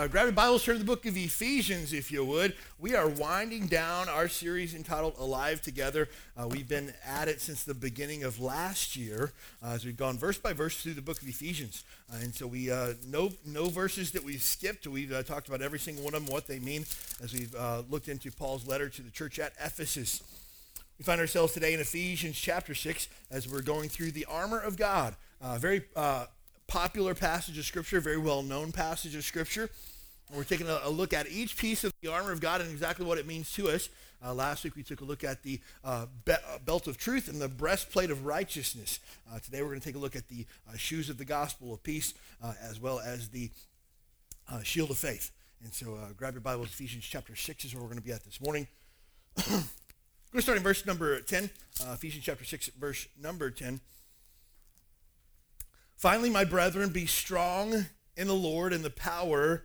Uh, grab your Bibles, turn to the book of Ephesians, if you would. We are winding down our series entitled Alive Together. Uh, we've been at it since the beginning of last year uh, as we've gone verse by verse through the book of Ephesians. Uh, and so we, uh, no, no verses that we've skipped. We've uh, talked about every single one of them, what they mean, as we've looked into Paul's letter to the church at Ephesus. We find ourselves today in Ephesians chapter 6 as we're going through the armor of God. A very popular passage of Scripture, very well known passage of Scripture. We're taking a, look at each piece of the armor of God and exactly what it means to us. Uh, last week we took a look at the uh, be- uh, belt of truth and the breastplate of righteousness. Uh, today we're going to take a look at the uh, shoes of the gospel of peace uh, as well as the shield of faith. And so grab your Bibles. Ephesians chapter 6 is where we're going to be at this morning. we're going to start in verse number 10. Ephesians chapter 6, verse number 10. Finally, my brethren, be strong in the Lord and the power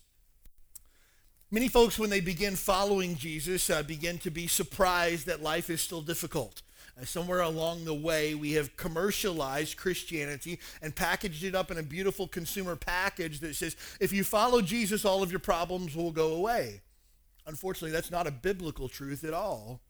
Many folks, when they begin following Jesus, uh, begin to be surprised that life is still difficult. Uh, somewhere along the way, we have commercialized Christianity and packaged it up in a beautiful consumer package that says, if you follow Jesus, all of your problems will go away. Unfortunately, that's not a biblical truth at all.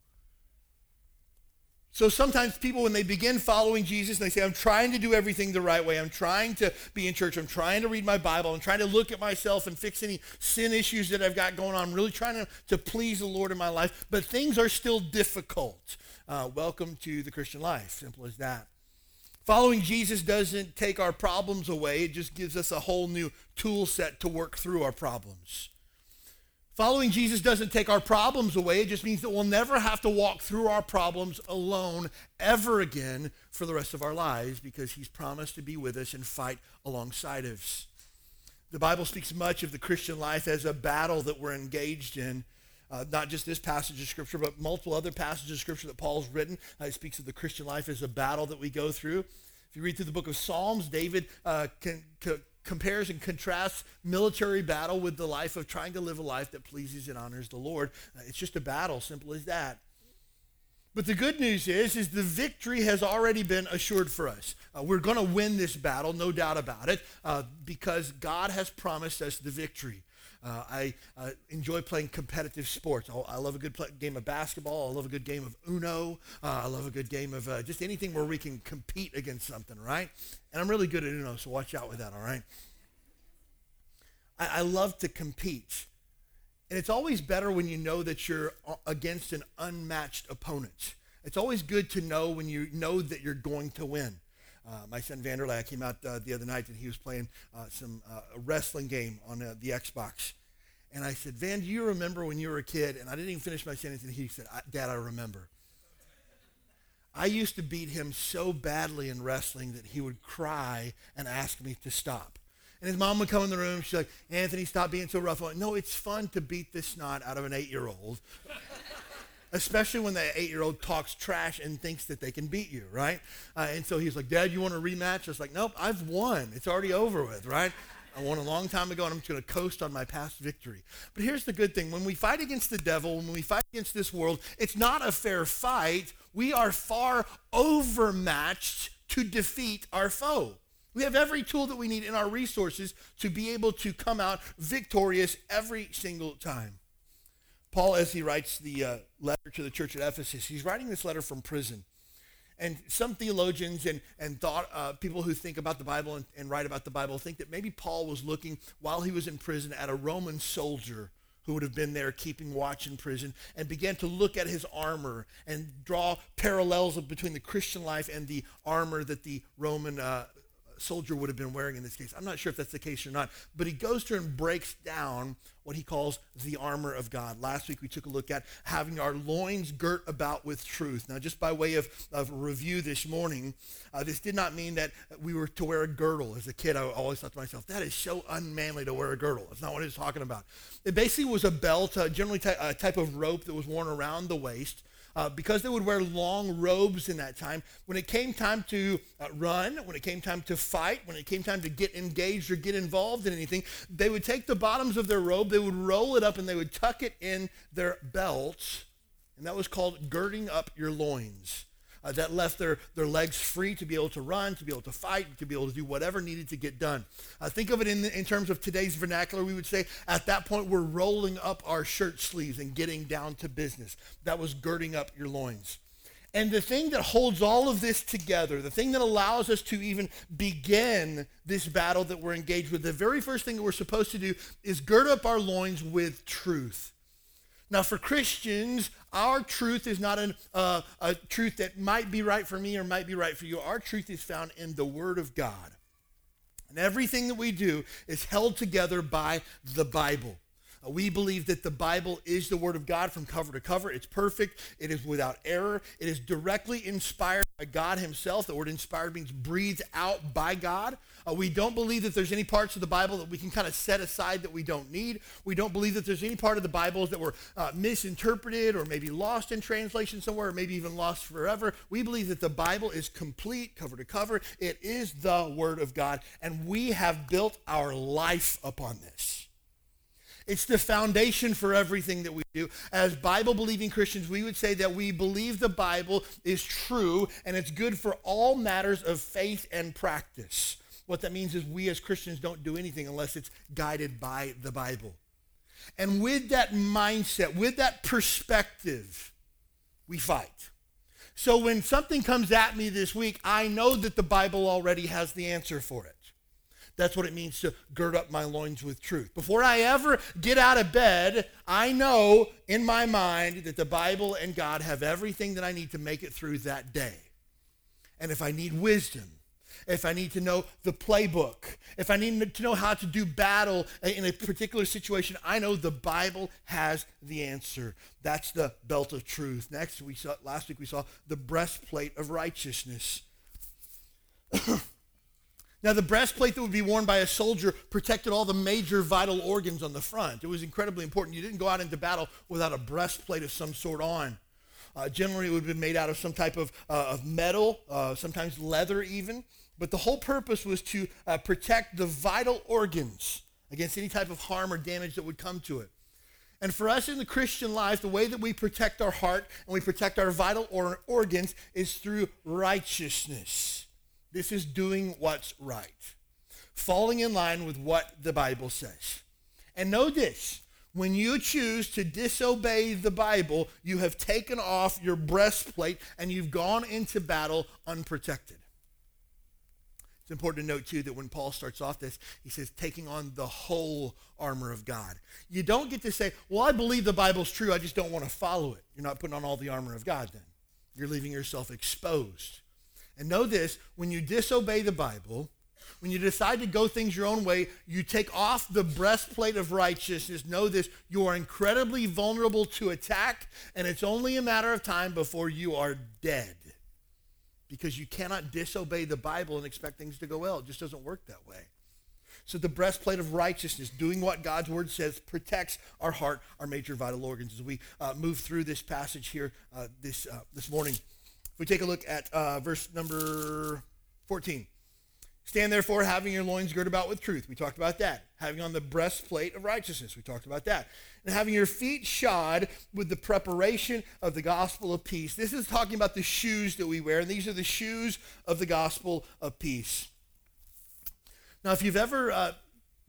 So sometimes people, when they begin following Jesus, they say, I'm trying to do everything the right way. I'm trying to be in church. I'm trying to read my Bible. I'm trying to look at myself and fix any sin issues that I've got going on. I'm really trying to, to please the Lord in my life. But things are still difficult. Uh, welcome to the Christian life. Simple as that. Following Jesus doesn't take our problems away. It just gives us a whole new tool set to work through our problems. Following Jesus doesn't take our problems away. It just means that we'll never have to walk through our problems alone ever again for the rest of our lives because he's promised to be with us and fight alongside us. The Bible speaks much of the Christian life as a battle that we're engaged in. Uh, not just this passage of Scripture, but multiple other passages of Scripture that Paul's written. Uh, it speaks of the Christian life as a battle that we go through. If you read through the book of Psalms, David uh, can, can, compares and contrasts military battle with the life of trying to live a life that pleases and honors the Lord. Uh, it's just a battle, simple as that. But the good news is, is the victory has already been assured for us. Uh, we're going to win this battle, no doubt about it, uh, because God has promised us the victory. Uh, I uh, enjoy playing competitive sports. I, I love a good play, game of basketball. I love a good game of Uno. Uh, I love a good game of uh, just anything where we can compete against something, right? And I'm really good at Uno, so watch out with that, all right? I, I love to compete. And it's always better when you know that you're uh, against an unmatched opponent. It's always good to know when you know that you're going to win. Uh, my son Vanderlei came out uh, the other night and he was playing uh, some uh, a wrestling game on the Xbox. And I said, Van, do you remember when you were a kid? And I didn't even finish my sentence, and he said, Dad, I remember. I used to beat him so badly in wrestling that he would cry and ask me to stop. And his mom would come in the room. She's like, Anthony, stop being so rough. Like, no, it's fun to beat this snot out of an eight-year-old especially when the eight-year-old talks trash and thinks that they can beat you, right? Uh, and so he's like, Dad, you want a rematch? I was like, nope, I've won. It's already over with, right? I won a long time ago, and I'm just going to coast on my past victory. But here's the good thing when we fight against the devil, when we fight against this world, it's not a fair fight. We are far overmatched to defeat our foe. We have every tool that we need in our resources to be able to come out victorious every single time. Paul, as he writes the uh, letter to the church at Ephesus, he's writing this letter from prison. And some theologians and, and thought uh, people who think about the Bible and, and write about the Bible think that maybe Paul was looking while he was in prison at a Roman soldier who would have been there keeping watch in prison and began to look at his armor and draw parallels between the Christian life and the armor that the Roman uh, soldier would have been wearing in this case. I'm not sure if that's the case or not, but he goes through and breaks down what he calls the armor of God. Last week we took a look at having our loins girt about with truth. Now, just by way of, of review this morning, uh, this did not mean that we were to wear a girdle. As a kid, I always thought to myself, that is so unmanly to wear a girdle. That's not what he was talking about. It basically was a belt, uh, generally ty- a type of rope that was worn around the waist uh, because they would wear long robes in that time, when it came time to uh, run, when it came time to fight, when it came time to get engaged or get involved in anything, they would take the bottoms of their robe, they would roll it up, and they would tuck it in their belts. And that was called girding up your loins uh, that left their, their legs free to be able to run, to be able to fight, to be able to do whatever needed to get done. Uh, think of it in, in terms of today's vernacular. We would say at that point, we're rolling up our shirt sleeves and getting down to business. That was girding up your loins. And the thing that holds all of this together, the thing that allows us to even begin this battle that we're engaged with, the very first thing that we're supposed to do is gird up our loins with truth. Now, for Christians, our truth is not an, uh, a truth that might be right for me or might be right for you. Our truth is found in the Word of God. And everything that we do is held together by the Bible. Uh, we believe that the Bible is the Word of God from cover to cover. It's perfect. It is without error. It is directly inspired God Himself. The word inspired means breathed out by God. Uh, we don't believe that there's any parts of the Bible that we can kind of set aside that we don't need. We don't believe that there's any part of the Bible that were uh, misinterpreted or maybe lost in translation somewhere or maybe even lost forever. We believe that the Bible is complete, cover to cover. It is the Word of God, and we have built our life upon this. It's the foundation for everything that we do. As Bible believing Christians, we would say that we believe the Bible is true and it's good for all matters of faith and practice. What that means is we as Christians don't do anything unless it's guided by the Bible. And with that mindset, with that perspective, we fight. So when something comes at me this week, I know that the Bible already has the answer for it. That's what it means to gird up my loins with truth. Before I ever get out of bed, I know in my mind that the Bible and God have everything that I need to make it through that day. And if I need wisdom, if I need to know the playbook, if I need to know how to do battle in a particular situation, I know the Bible has the answer. That's the belt of truth. Next, we saw last week we saw the breastplate of righteousness. now, the breastplate that would be worn by a soldier protected all the major vital organs on the front. It was incredibly important. You didn't go out into battle without a breastplate of some sort on. Uh, generally, it would have been made out of some type of, uh, of metal, uh, sometimes leather even. But the whole purpose was to uh, protect the vital organs against any type of harm or damage that would come to it. And for us in the Christian life, the way that we protect our heart and we protect our vital or- organs is through righteousness. This is doing what's right, falling in line with what the Bible says. And know this when you choose to disobey the Bible, you have taken off your breastplate and you've gone into battle unprotected. It's important to note, too, that when Paul starts off this, he says, taking on the whole armor of God. You don't get to say, well, I believe the Bible's true, I just don't want to follow it. You're not putting on all the armor of God then. You're leaving yourself exposed. And know this when you disobey the Bible, when you decide to go things your own way, you take off the breastplate of righteousness. Know this you are incredibly vulnerable to attack, and it's only a matter of time before you are dead because you cannot disobey the Bible and expect things to go well. It just doesn't work that way. So the breastplate of righteousness, doing what God's word says, protects our heart, our major vital organs. As we uh, move through this passage here uh, this, uh, this morning, if we take a look at uh, verse number 14, Stand therefore, having your loins girded about with truth. We talked about that. Having on the breastplate of righteousness. We talked about that. And having your feet shod with the preparation of the gospel of peace. This is talking about the shoes that we wear, and these are the shoes of the gospel of peace. Now, if you've ever uh,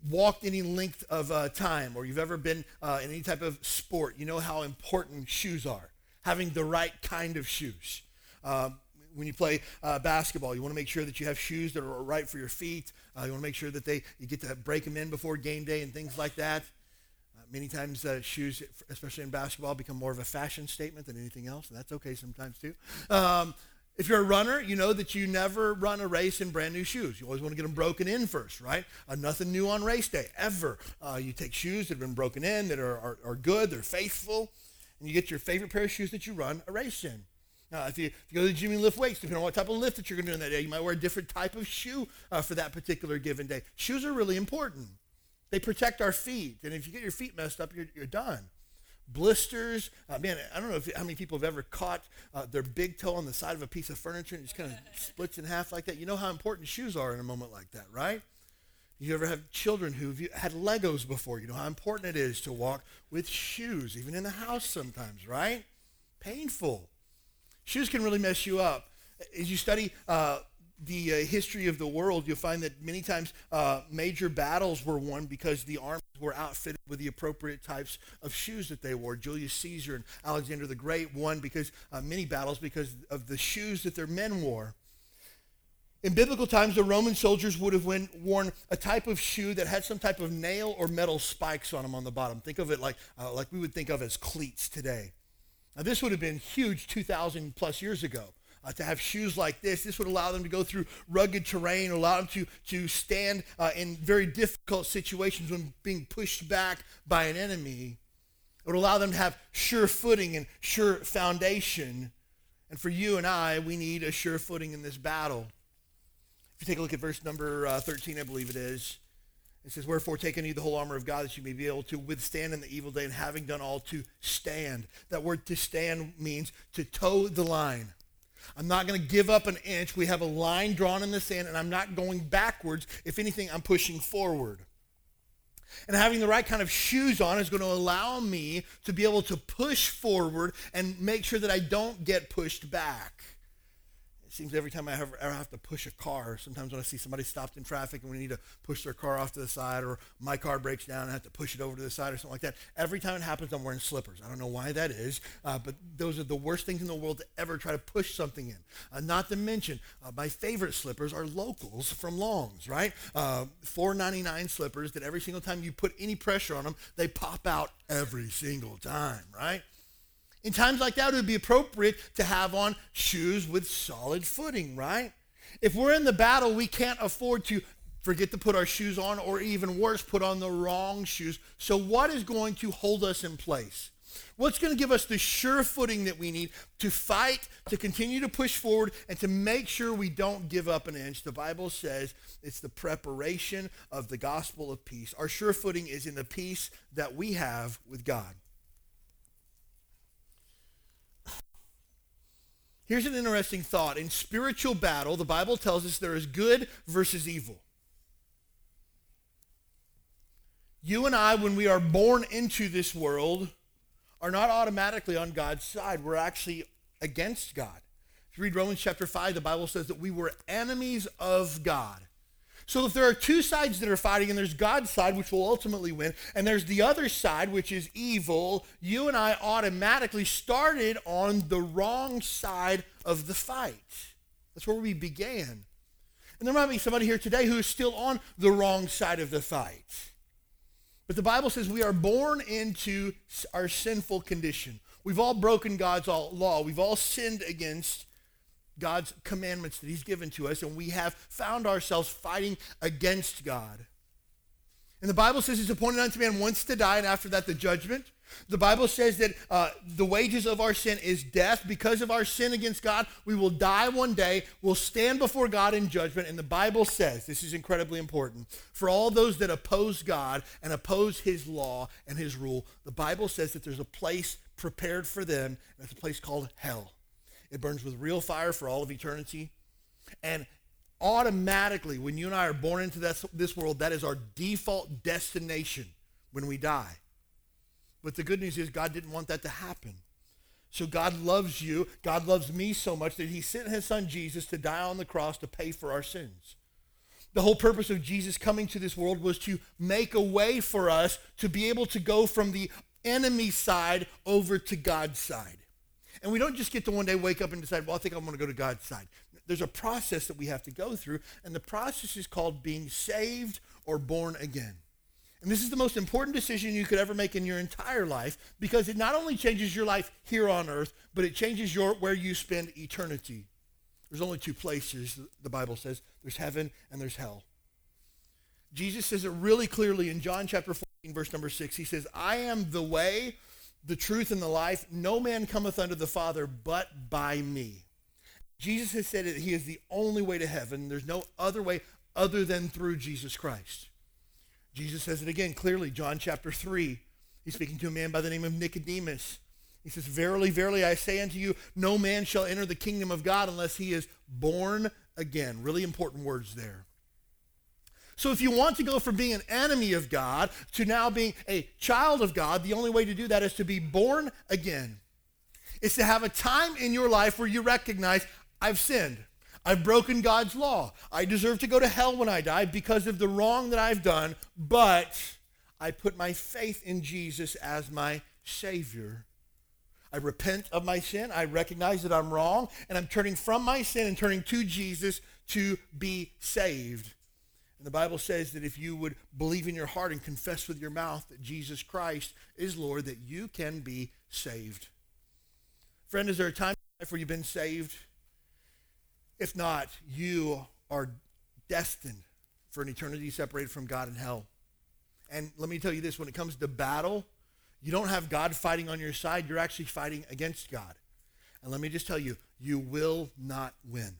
walked any length of uh, time or you've ever been uh, in any type of sport, you know how important shoes are. Having the right kind of shoes. Um, when you play uh, basketball, you want to make sure that you have shoes that are right for your feet. Uh, you want to make sure that they you get to break them in before game day and things like that. Uh, many times, uh, shoes, especially in basketball, become more of a fashion statement than anything else, and that's okay sometimes too. Um, if you're a runner, you know that you never run a race in brand new shoes. You always want to get them broken in first, right? Uh, nothing new on race day, ever. Uh, you take shoes that have been broken in, that are, are, are, good, they're faithful, and you get your favorite pair of shoes that you run a race in. Now, if you, if you go to the gym and lift weights, depending on what type of lift that you're going to do on that day, you might wear a different type of shoe uh, for that particular given day. Shoes are really important. They protect our feet, and if you get your feet messed up, you're, you're done blisters. Uh, man, I don't know if, how many people have ever caught uh, their big toe on the side of a piece of furniture and just kind of splits in half like that. You know how important shoes are in a moment like that, right? You ever have children who've had Legos before? You know how important it is to walk with shoes, even in the house sometimes, right? Painful. Shoes can really mess you up. As you study uh, the uh, history of the world, you'll find that many times uh, major battles were won because the armies were outfitted with the appropriate types of shoes that they wore. Julius Caesar and Alexander the Great won because uh, many battles because of the shoes that their men wore. In biblical times, the Roman soldiers would have worn a type of shoe that had some type of nail or metal spikes on them on the bottom. Think of it like, uh, like we would think of as cleats today. Now, this would have been huge 2,000 plus years ago uh, to have shoes like this. This would allow them to go through rugged terrain, allow them to, to stand uh, in very difficult situations when being pushed back by an enemy. It would allow them to have sure footing and sure foundation. And for you and I, we need a sure footing in this battle. If you take a look at verse number uh, 13, I believe it is. It says, Wherefore take unto you the whole armor of God that you may be able to withstand in the evil day, and having done all to stand. That word to stand means to toe the line. I'm not going to give up an inch. We have a line drawn in the sand, and I'm not going backwards. If anything, I'm pushing forward. And having the right kind of shoes on is going to allow me to be able to push forward and make sure that I don't get pushed back seems every time I ever have to push a car, sometimes when I see somebody stopped in traffic and we need to push their car off to the side, or my car breaks down and I have to push it over to the side or something like that, every time it happens, I'm wearing slippers. I don't know why that is, uh, but those are the worst things in the world to ever try to push something in. Uh, not to mention, uh, my favorite slippers are locals from Longs, right? Uh, $4.99 slippers that every single time you put any pressure on them, they pop out every single time, right? In times like that, it would be appropriate to have on shoes with solid footing, right? If we're in the battle, we can't afford to forget to put our shoes on, or even worse, put on the wrong shoes. So, what is going to hold us in place? What's going to give us the sure footing that we need to fight, to continue to push forward, and to make sure we don't give up an inch? The Bible says it's the preparation of the gospel of peace. Our sure footing is in the peace that we have with God. Here's an interesting thought. In spiritual battle, the Bible tells us there is good versus evil. You and I, when we are born into this world, are not automatically on God's side. We're actually against God. If you read Romans chapter 5, the Bible says that we were enemies of God. So if there are two sides that are fighting, and there's God's side, which will ultimately win, and there's the other side, which is evil, you and I automatically started on the wrong side of the fight. That's where we began. And there might be somebody here today who is still on the wrong side of the fight. But the Bible says we are born into our sinful condition. We've all broken God's law. We've all sinned against God's commandments that he's given to us, and we have found ourselves fighting against God. And the Bible says it's appointed unto man once to die, and after that, the judgment. The Bible says that uh, the wages of our sin is death. Because of our sin against God, we will die one day. We'll stand before God in judgment. And the Bible says, this is incredibly important, for all those that oppose God and oppose his law and his rule, the Bible says that there's a place prepared for them, and it's a place called hell. It burns with real fire for all of eternity. And automatically, when you and I are born into this, this world, that is our default destination when we die. But the good news is God didn't want that to happen. So God loves you. God loves me so much that he sent his son Jesus to die on the cross to pay for our sins. The whole purpose of Jesus coming to this world was to make a way for us to be able to go from the enemy side over to God's side. And we don't just get to one day wake up and decide, well, I think I'm going to go to God's side. There's a process that we have to go through, and the process is called being saved or born again. And this is the most important decision you could ever make in your entire life because it not only changes your life here on earth, but it changes your where you spend eternity. There's only two places, the Bible says. There's heaven and there's hell. Jesus says it really clearly in John chapter 14, verse number 6. He says, I am the way, the truth, and the life. No man cometh unto the Father but by me. Jesus has said that he is the only way to heaven. There's no other way other than through Jesus Christ. Jesus says it again clearly, John chapter 3. He's speaking to a man by the name of Nicodemus. He says, Verily, verily, I say unto you, no man shall enter the kingdom of God unless he is born again. Really important words there. So if you want to go from being an enemy of God to now being a child of God, the only way to do that is to be born again. It's to have a time in your life where you recognize, I've sinned. I've broken God's law. I deserve to go to hell when I die because of the wrong that I've done, but I put my faith in Jesus as my Savior. I repent of my sin. I recognize that I'm wrong, and I'm turning from my sin and turning to Jesus to be saved. And the Bible says that if you would believe in your heart and confess with your mouth that Jesus Christ is Lord, that you can be saved. Friend, is there a time in life where you've been saved? If not, you are destined for an eternity separated from God in hell. And let me tell you this when it comes to battle, you don't have God fighting on your side, you're actually fighting against God. And let me just tell you, you will not win.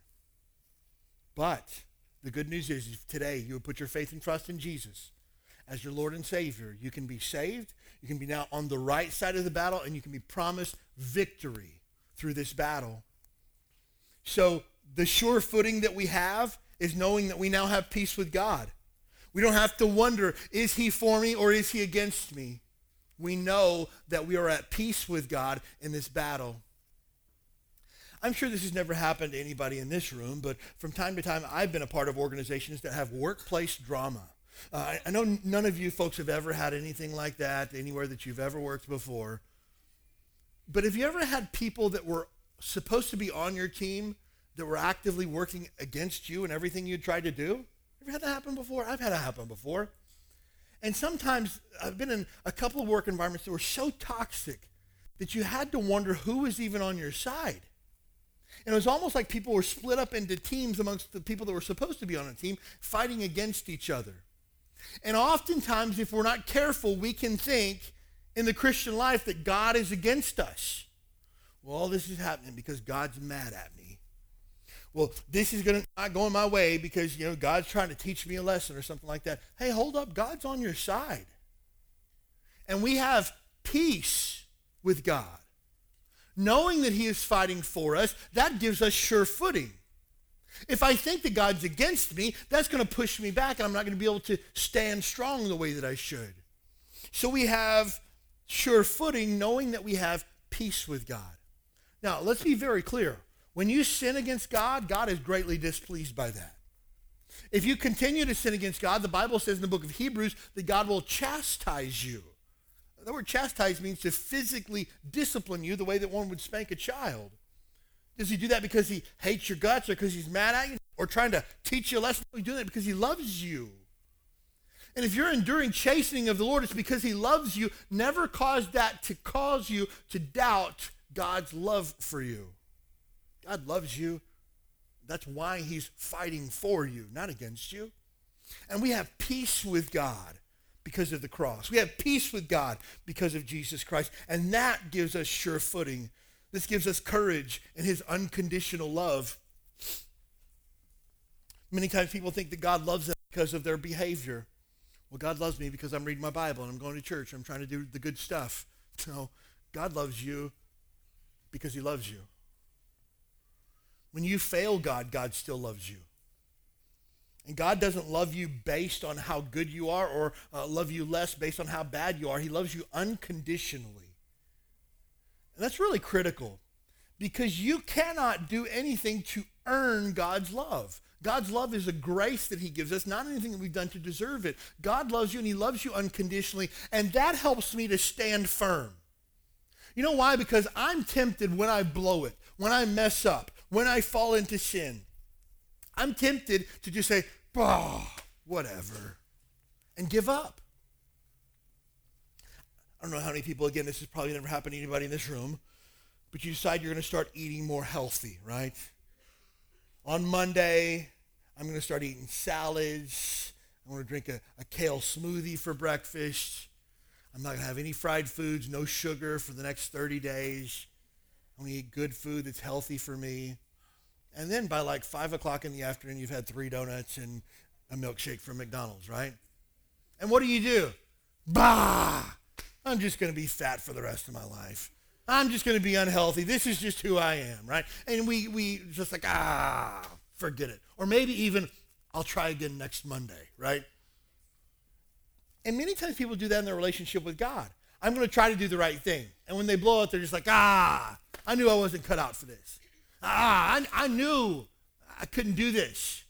But the good news is if today you would put your faith and trust in Jesus as your Lord and Savior, you can be saved. You can be now on the right side of the battle, and you can be promised victory through this battle. So the sure footing that we have is knowing that we now have peace with God. We don't have to wonder, is he for me or is he against me? We know that we are at peace with God in this battle. I'm sure this has never happened to anybody in this room, but from time to time, I've been a part of organizations that have workplace drama. Uh, I know none of you folks have ever had anything like that anywhere that you've ever worked before. But have you ever had people that were supposed to be on your team that were actively working against you and everything you tried to do? Ever had that happen before? I've had it happen before. And sometimes I've been in a couple of work environments that were so toxic that you had to wonder who was even on your side. And it was almost like people were split up into teams amongst the people that were supposed to be on a team, fighting against each other. And oftentimes, if we're not careful, we can think in the Christian life that God is against us. Well, all this is happening because God's mad at me well, this is gonna not going my way because you know God's trying to teach me a lesson or something like that. Hey, hold up, God's on your side. And we have peace with God. Knowing that he is fighting for us, that gives us sure footing. If I think that God's against me, that's going to push me back and I'm not going to be able to stand strong the way that I should. So we have sure footing knowing that we have peace with God. Now, let's be very clear. When you sin against God, God is greatly displeased by that. If you continue to sin against God, the Bible says in the book of Hebrews that God will chastise you. The word chastise means to physically discipline you the way that one would spank a child. Does he do that because he hates your guts or because he's mad at you or trying to teach you a lesson? He's doing that because he loves you. And if you're enduring chastening of the Lord, it's because he loves you. Never cause that to cause you to doubt God's love for you. God loves you. That's why he's fighting for you, not against you. And we have peace with God because of the cross. We have peace with God because of Jesus Christ. And that gives us sure footing. This gives us courage in his unconditional love. Many times people think that God loves them because of their behavior. Well, God loves me because I'm reading my Bible and I'm going to church. I'm trying to do the good stuff. No, God loves you because he loves you. When you fail God, God still loves you. And God doesn't love you based on how good you are or uh, love you less based on how bad you are. He loves you unconditionally. And that's really critical because you cannot do anything to earn God's love. God's love is a grace that he gives us, not anything that we've done to deserve it. God loves you and he loves you unconditionally, and that helps me to stand firm. You know why? Because I'm tempted when I blow it, when I mess up, when I fall into sin. I'm tempted to just say, bah, whatever, and give up. I don't know how many people, again, this has probably never happened to anybody in this room, but you decide you're going to start eating more healthy, right? On Monday, I'm going to start eating salads. I'm going to drink a, a kale smoothie for breakfast. I'm not going to have any fried foods, no sugar for the next 30 days. I'm going to eat good food that's healthy for me. And then by like 5 o'clock in the afternoon, you've had three donuts and a milkshake from McDonald's, right? And what do you do? Bah! I'm just going to be fat for the rest of my life. I'm just going to be unhealthy. This is just who I am, right? And we, we just like, ah, forget it. Or maybe even, I'll try again next Monday, right? And many times people do that in their relationship with God. I'm going to try to do the right thing. And when they blow it, they're just like, ah, I knew I wasn't cut out for this. Ah, I, I knew I couldn't do this.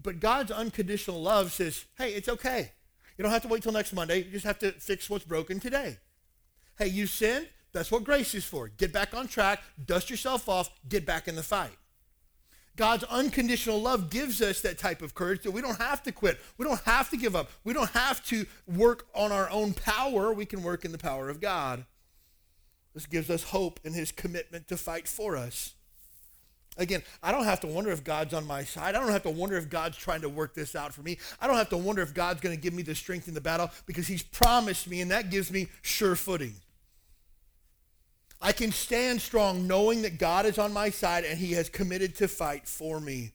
But God's unconditional love says, hey, it's okay. You don't have to wait till next Monday. You just have to fix what's broken today. Hey, you sinned. That's what grace is for. Get back on track, dust yourself off, get back in the fight. God's unconditional love gives us that type of courage that we don't have to quit. We don't have to give up. We don't have to work on our own power. We can work in the power of God. This gives us hope in his commitment to fight for us. Again, I don't have to wonder if God's on my side. I don't have to wonder if God's trying to work this out for me. I don't have to wonder if God's going to give me the strength in the battle because he's promised me, and that gives me sure footing. I can stand strong knowing that God is on my side and he has committed to fight for me.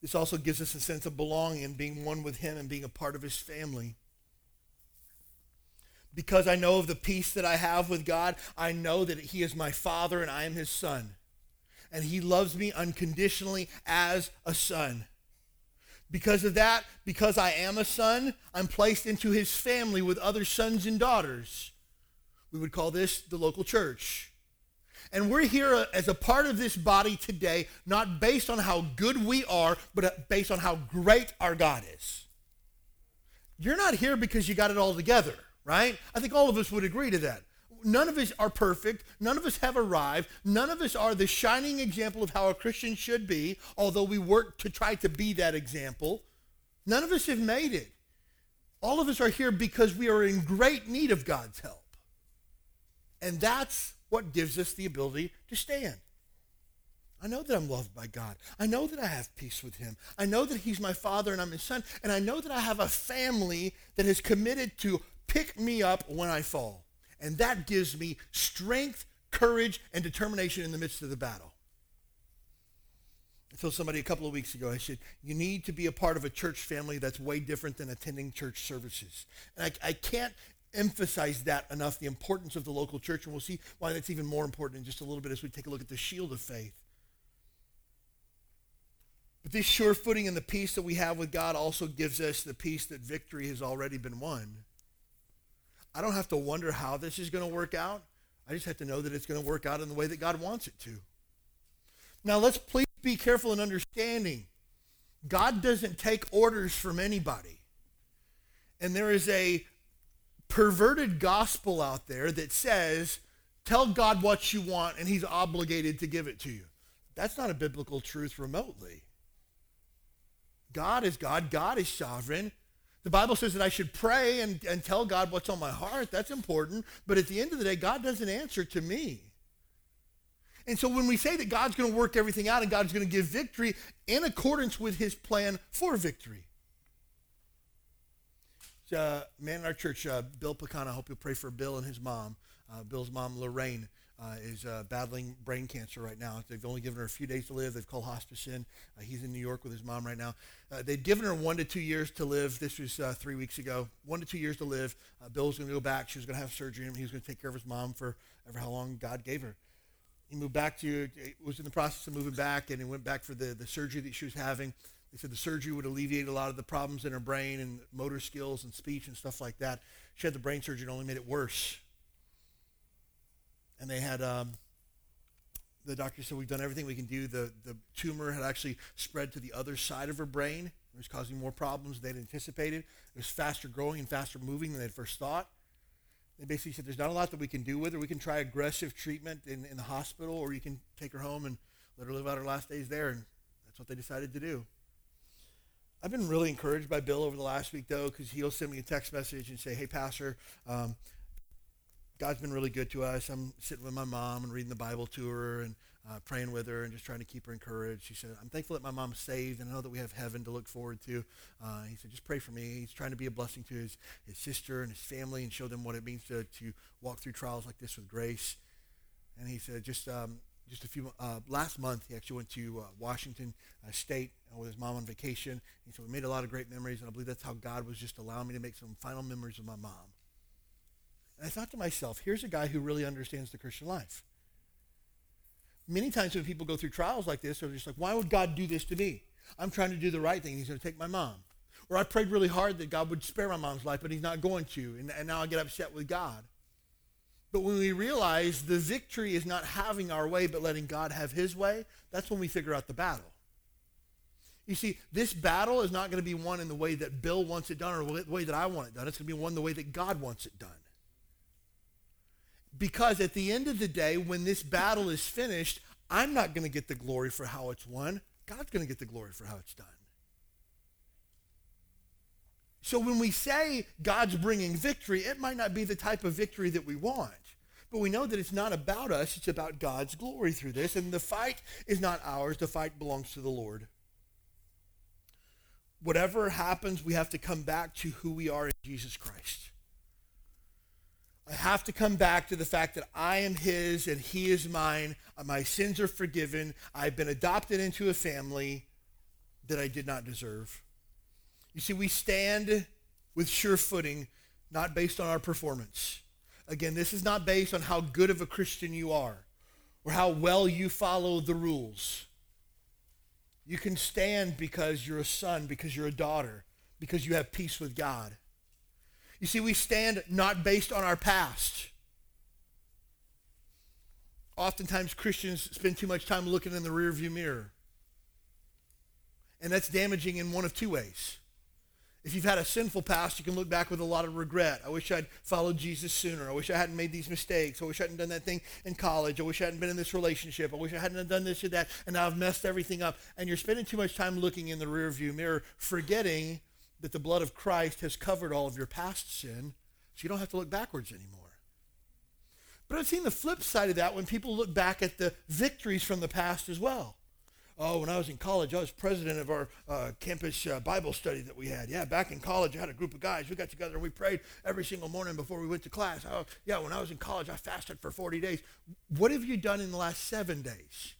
This also gives us a sense of belonging and being one with him and being a part of his family. Because I know of the peace that I have with God, I know that he is my father and I am his son. And he loves me unconditionally as a son. Because of that, because I am a son, I'm placed into his family with other sons and daughters. We would call this the local church. And we're here as a part of this body today, not based on how good we are, but based on how great our God is. You're not here because you got it all together, right? I think all of us would agree to that. None of us are perfect. None of us have arrived. None of us are the shining example of how a Christian should be, although we work to try to be that example. None of us have made it. All of us are here because we are in great need of God's help. And that's what gives us the ability to stand. I know that I'm loved by God. I know that I have peace with him. I know that he's my father and I'm his son. And I know that I have a family that is committed to pick me up when I fall. And that gives me strength, courage, and determination in the midst of the battle. I told somebody a couple of weeks ago, I said, you need to be a part of a church family that's way different than attending church services. And I, I can't emphasize that enough, the importance of the local church, and we'll see why that's even more important in just a little bit as we take a look at the shield of faith. But this sure footing and the peace that we have with God also gives us the peace that victory has already been won. I don't have to wonder how this is going to work out. I just have to know that it's going to work out in the way that God wants it to. Now, let's please be careful in understanding. God doesn't take orders from anybody. And there is a perverted gospel out there that says, tell God what you want and he's obligated to give it to you. That's not a biblical truth remotely. God is God, God is sovereign. The Bible says that I should pray and, and tell God what's on my heart. That's important. But at the end of the day, God doesn't answer to me. And so when we say that God's going to work everything out and God's going to give victory in accordance with his plan for victory, uh, man in our church, uh, Bill Pecana, I hope you'll pray for Bill and his mom. Uh, Bill's mom, Lorraine, uh, is uh, battling brain cancer right now. They've only given her a few days to live. They've called hospice in. Uh, he's in New York with his mom right now. they'd given her one to two years to live. This was three weeks ago. One to two years to live. Bill was going to go back. She was going to have surgery, and he was going to take care of his mom for ever how long God gave her. He moved back to, was in the process of moving back, and he went back for the, the surgery that she was having. They said the surgery would alleviate a lot of the problems in her brain and motor skills and speech and stuff like that. She had the brain surgery and only made it worse. And they had, um, the doctor said, we've done everything we can do. The, the tumor had actually spread to the other side of her brain. It was causing more problems than they'd anticipated. It was faster growing and faster moving than they'd first thought. They basically said, there's not a lot that we can do with her. We can try aggressive treatment in, in the hospital, or you can take her home and let her live out her last days there. And that's what they decided to do. I've been really encouraged by Bill over the last week, though, because he'll send me a text message and say, hey, Pastor, um, God's been really good to us. I'm sitting with my mom and reading the Bible to her and uh, praying with her and just trying to keep her encouraged. She said, I'm thankful that my mom's saved and I know that we have heaven to look forward to. Uh, he said, just pray for me. He's trying to be a blessing to his, his sister and his family and show them what it means to, to walk through trials like this with grace. And he said, just um, just a few uh, last month he actually went to uh, washington uh, state uh, with his mom on vacation he said we made a lot of great memories and i believe that's how god was just allowing me to make some final memories with my mom and I thought to myself, here's a guy who really understands the Christian life. Many times when people go through trials like this, they're just like, why would God do this to me? I'm trying to do the right thing. He's going to take my mom. Or I prayed really hard that God would spare my mom's life, but he's not going to. And, and now I get upset with God. But when we realize the victory is not having our way, but letting God have his way, that's when we figure out the battle. You see, this battle is not going to be won in the way that Bill wants it done or the way that I want it done. It's going to be won the way that God wants it done. Because at the end of the day, when this battle is finished, I'm not going to get the glory for how it's won. God's going to get the glory for how it's done. So when we say God's bringing victory, it might not be the type of victory that we want. But we know that it's not about us, it's about God's glory through this. And the fight is not ours, the fight belongs to the Lord. Whatever happens, we have to come back to who we are in Jesus Christ. I have to come back to the fact that I am his and he is mine. Uh, my sins are forgiven. I've been adopted into a family that I did not deserve. You see, we stand with sure footing, not based on our performance. Again, this is not based on how good of a Christian you are or how well you follow the rules. You can stand because you're a son, because you're a daughter, because you have peace with God. You see, we stand not based on our past. Oftentimes, Christians spend too much time looking in the rearview mirror. And that's damaging in one of two ways. If you've had a sinful past, you can look back with a lot of regret. I wish I'd followed Jesus sooner. I wish I hadn't made these mistakes. I wish I hadn't done that thing in college. I wish I hadn't been in this relationship. I wish I hadn't done this or that, and now I've messed everything up. And you're spending too much time looking in the rearview mirror, forgetting that the blood of Christ has covered all of your past sin, so you don't have to look backwards anymore. But I've seen the flip side of that when people look back at the victories from the past as well. Oh, when I was in college, I was president of our uh, campus uh, Bible study that we had. Yeah, back in college, I had a group of guys. We got together and we prayed every single morning before we went to class. Oh, yeah, when I was in college, I fasted for 40 days. What have you done in the last seven days?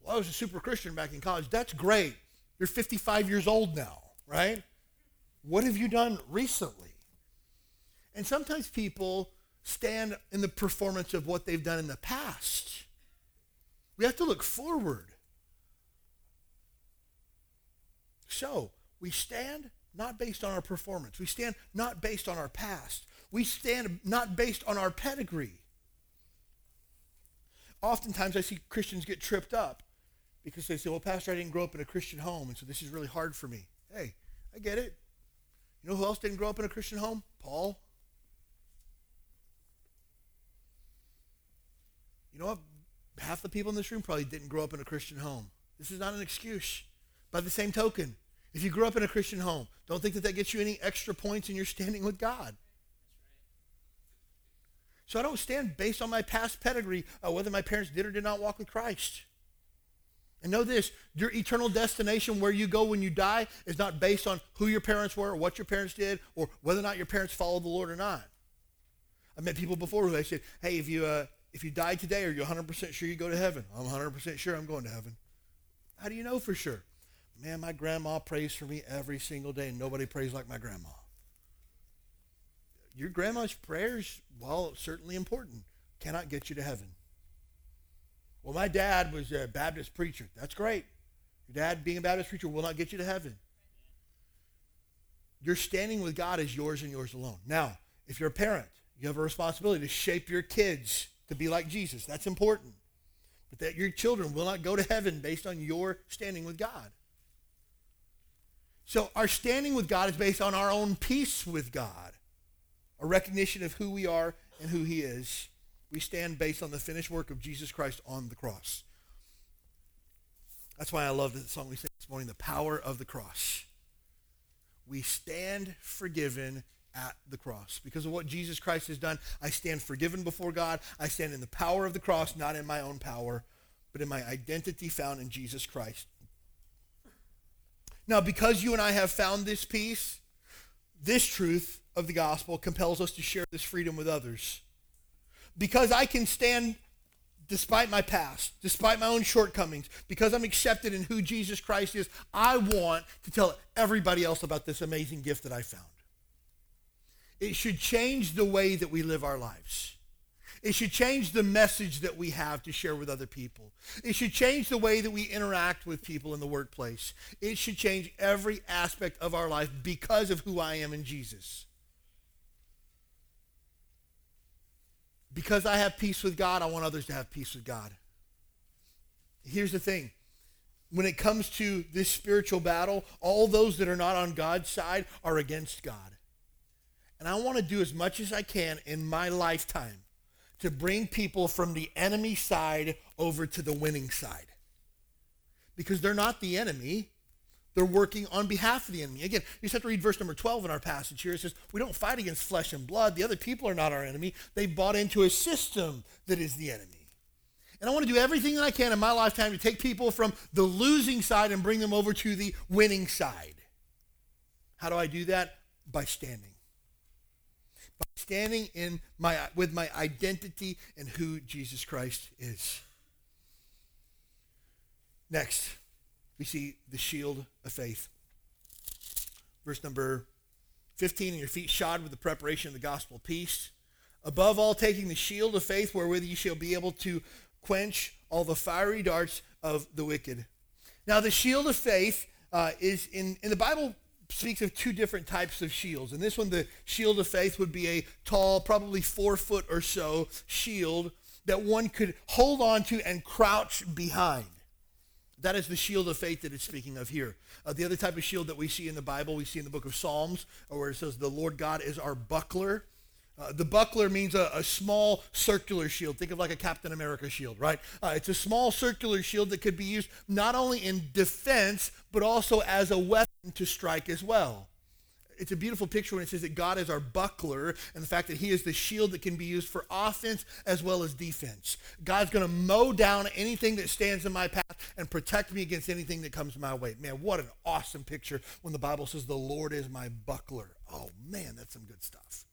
Well, I was a super Christian back in college. That's great. You're 55 years old now, right? What have you done recently? And sometimes people stand in the performance of what they've done in the past. We have to look forward. So, we stand not based on our performance. We stand not based on our past. We stand not based on our pedigree. Oftentimes I see Christians get tripped up because they say, well, Pastor, I didn't grow up in a Christian home, and so this is really hard for me. Hey, I get it. You know who else didn't grow up in a Christian home? Paul. You know what? Half the people in this room probably didn't grow up in a Christian home. This is not an excuse. By the same token, if you grew up in a Christian home, don't think that that gets you any extra points in your standing with God. So I don't stand based on my past pedigree, uh, whether my parents did or did not walk with Christ. And know this your eternal destination, where you go when you die, is not based on who your parents were or what your parents did or whether or not your parents followed the Lord or not. I've met people before who they said, hey, if you, uh, if you die today, are you 100% sure you go to heaven? I'm 100% sure I'm going to heaven. How do you know for sure? Man, my grandma prays for me every single day, and nobody prays like my grandma. Your grandma's prayers, while certainly important, cannot get you to heaven. Well, my dad was a Baptist preacher. That's great. Your dad being a Baptist preacher will not get you to heaven. Your standing with God is yours and yours alone. Now, if you're a parent, you have a responsibility to shape your kids to be like Jesus. That's important. But that your children will not go to heaven based on your standing with God. So our standing with God is based on our own peace with God, a recognition of who we are and who he is. We stand based on the finished work of Jesus Christ on the cross. That's why I love the song we sang this morning, The Power of the Cross. We stand forgiven at the cross. Because of what Jesus Christ has done, I stand forgiven before God. I stand in the power of the cross, not in my own power, but in my identity found in Jesus Christ. Now, because you and I have found this peace, this truth of the gospel compels us to share this freedom with others. Because I can stand despite my past, despite my own shortcomings, because I'm accepted in who Jesus Christ is, I want to tell everybody else about this amazing gift that I found. It should change the way that we live our lives. It should change the message that we have to share with other people. It should change the way that we interact with people in the workplace. It should change every aspect of our life because of who I am in Jesus. Because I have peace with God, I want others to have peace with God. Here's the thing. When it comes to this spiritual battle, all those that are not on God's side are against God. And I want to do as much as I can in my lifetime to bring people from the enemy side over to the winning side. Because they're not the enemy. They're working on behalf of the enemy. Again, you just have to read verse number 12 in our passage here. It says, We don't fight against flesh and blood. The other people are not our enemy. They bought into a system that is the enemy. And I want to do everything that I can in my lifetime to take people from the losing side and bring them over to the winning side. How do I do that? By standing by standing in my with my identity and who Jesus Christ is. Next, we see the shield of faith. Verse number 15, and your feet shod with the preparation of the gospel of peace. Above all, taking the shield of faith wherewith you shall be able to quench all the fiery darts of the wicked. Now, the shield of faith uh, is in, in the Bible speaks of two different types of shields. And this one, the shield of faith, would be a tall, probably four foot or so shield that one could hold on to and crouch behind. That is the shield of faith that it's speaking of here. Uh, the other type of shield that we see in the Bible, we see in the book of Psalms, where it says, The Lord God is our buckler. Uh, the buckler means a, a, small circular shield. Think of like a Captain America shield, right? Uh, it's a small circular shield that could be used not only in defense, but also as a weapon to strike as well. It's a beautiful picture when it says that God is our buckler and the fact that he is the shield that can be used for offense as well as defense. God's going to mow down anything that stands in my path and protect me against anything that comes my way. Man, what an awesome picture when the Bible says the Lord is my buckler. Oh, man, that's some good stuff.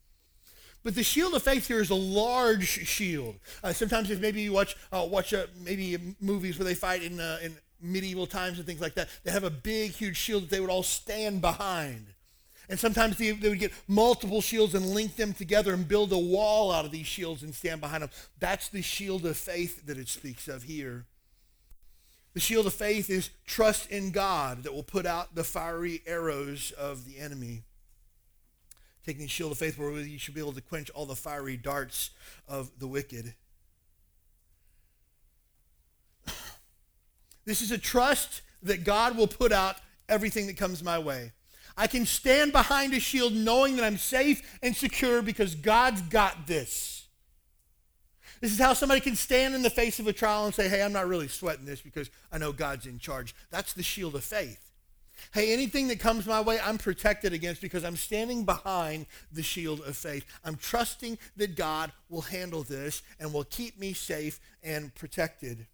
But the shield of faith here is a large shield. Uh, sometimes if maybe you watch uh, watch uh, maybe movies where they fight in, uh, in medieval times and things like that, they have a big, huge shield that they would all stand behind. And sometimes they, they would get multiple shields and link them together and build a wall out of these shields and stand behind them. That's the shield of faith that it speaks of here. The shield of faith is trust in God that will put out the fiery arrows of the enemy taking the shield of faith wherewith you should be able to quench all the fiery darts of the wicked. This is a trust that God will put out everything that comes my way. I can stand behind a shield knowing that I'm safe and secure because God's got this. This is how somebody can stand in the face of a trial and say, hey, I'm not really sweating this because I know God's in charge. That's the shield of faith. Hey, anything that comes my way, I'm protected against because I'm standing behind the shield of faith. I'm trusting that God will handle this and will keep me safe and protected.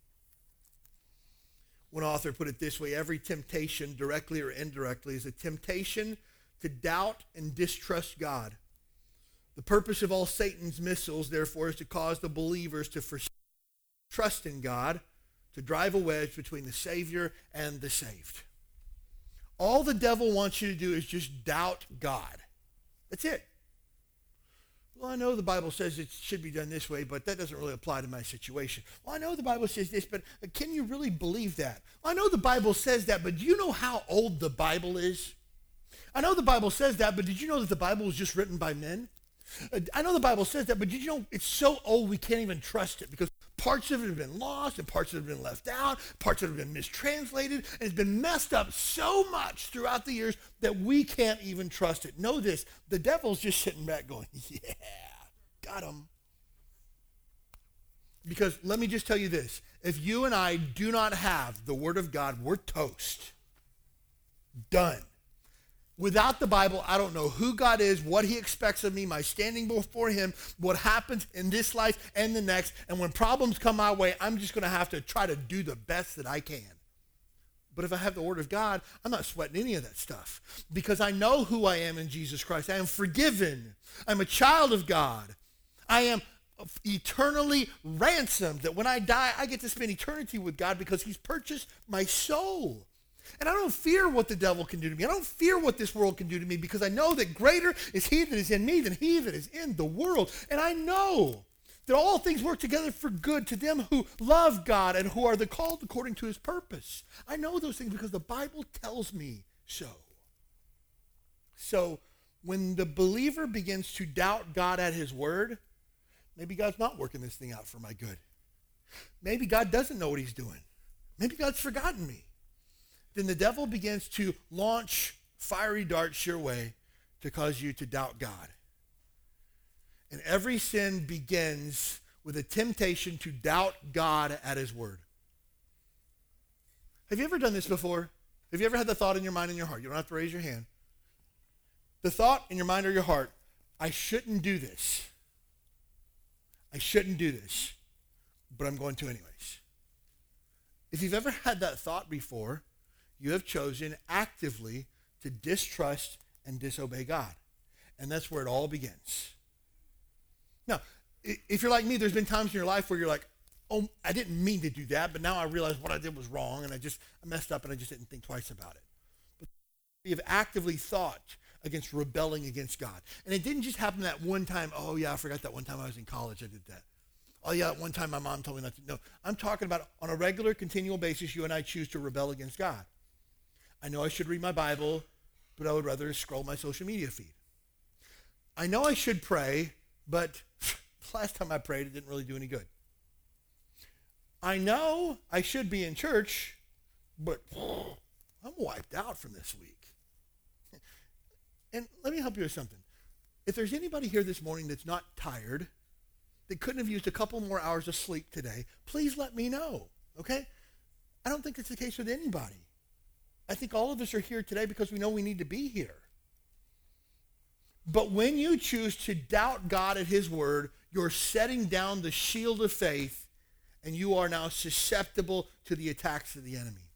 One author put it this way every temptation, directly or indirectly, is a temptation to doubt and distrust God. The purpose of all Satan's missiles, therefore, is to cause the believers to forsake trust in God, to drive a wedge between the Savior and the saved. All the devil wants you to do is just doubt God. That's it. Well, I know the Bible says it should be done this way, but that doesn't really apply to my situation. Well, I know the Bible says this, but can you really believe that? Well, I know the Bible says that, but do you know how old the Bible is? I know the Bible says that, but did you know that the Bible was just written by men? Uh, I know the Bible says that, but did you know it's so old we can't even trust it because parts of it have been lost and parts of it have been left out, parts of it have been mistranslated, and it's been messed up so much throughout the years that we can't even trust it. Know this, the devil's just sitting back going, yeah, got him. Because let me just tell you this, if you and I do not have the word of God, we're toast. Done. Without the Bible, I don't know who God is, what he expects of me, my standing before him, what happens in this life and the next. And when problems come my way, I'm just going to have to try to do the best that I can. But if I have the Word of God, I'm not sweating any of that stuff because I know who I am in Jesus Christ. I am forgiven. I'm a child of God. I am eternally ransomed that when I die, I get to spend eternity with God because he's purchased my soul. And I don't fear what the devil can do to me. I don't fear what this world can do to me because I know that greater is he that is in me than he that is in the world. And I know that all things work together for good to them who love God and who are the called according to his purpose. I know those things because the Bible tells me so. So when the believer begins to doubt God at his word, maybe God's not working this thing out for my good. Maybe God doesn't know what he's doing. Maybe God's forgotten me then the devil begins to launch fiery darts your way to cause you to doubt God. And every sin begins with a temptation to doubt God at his word. Have you ever done this before? Have you ever had the thought in your mind and your heart? You don't have to raise your hand. The thought in your mind or your heart, I shouldn't do this. I shouldn't do this, but I'm going to anyways. If you've ever had that thought before, you have chosen actively to distrust and disobey God. And that's where it all begins. Now, if you're like me, there's been times in your life where you're like, oh, I didn't mean to do that, but now I realize what I did was wrong and I just I messed up and I just didn't think twice about it. But we have actively thought against rebelling against God. And it didn't just happen that one time, oh yeah, I forgot that one time I was in college I did that. Oh yeah, that one time my mom told me not to. No, I'm talking about on a regular, continual basis, you and I choose to rebel against God. I know I should read my Bible, but I would rather scroll my social media feed. I know I should pray, but the last time I prayed, it didn't really do any good. I know I should be in church, but I'm wiped out from this week. And let me help you with something. If there's anybody here this morning that's not tired, that couldn't have used a couple more hours of sleep today, please let me know, okay? I don't think it's the case with anybody. I think all of us are here today because we know we need to be here. But when you choose to doubt God at his word, you're setting down the shield of faith and you are now susceptible to the attacks of the enemy.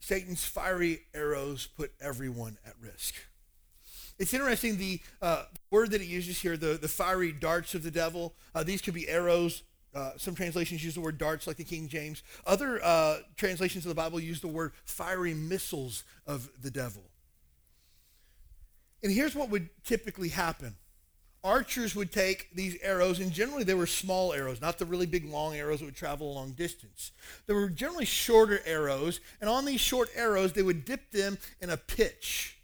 Satan's fiery arrows put everyone at risk. It's interesting, the uh, word that he uses here, the, the fiery darts of the devil, uh, these could be arrows uh, some translations use the word darts, like the King James. Other uh, translations of the Bible use the word fiery missiles of the devil. And here's what would typically happen archers would take these arrows, and generally they were small arrows, not the really big long arrows that would travel a long distance. They were generally shorter arrows, and on these short arrows, they would dip them in a pitch.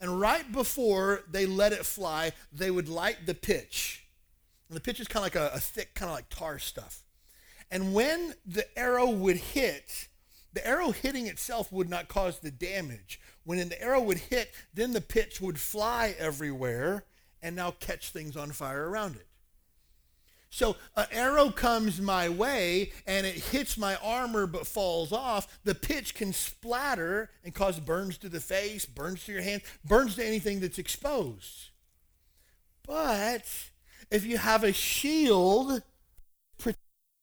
And right before they let it fly, they would light the pitch. And the pitch is kind of like a, a thick, kind of like tar stuff. And when the arrow would hit, the arrow hitting itself would not cause the damage. When the arrow would hit, then the pitch would fly everywhere and now catch things on fire around it. So an arrow comes my way and it hits my armor but falls off. The pitch can splatter and cause burns to the face, burns to your hand, burns to anything that's exposed. But if you have a shield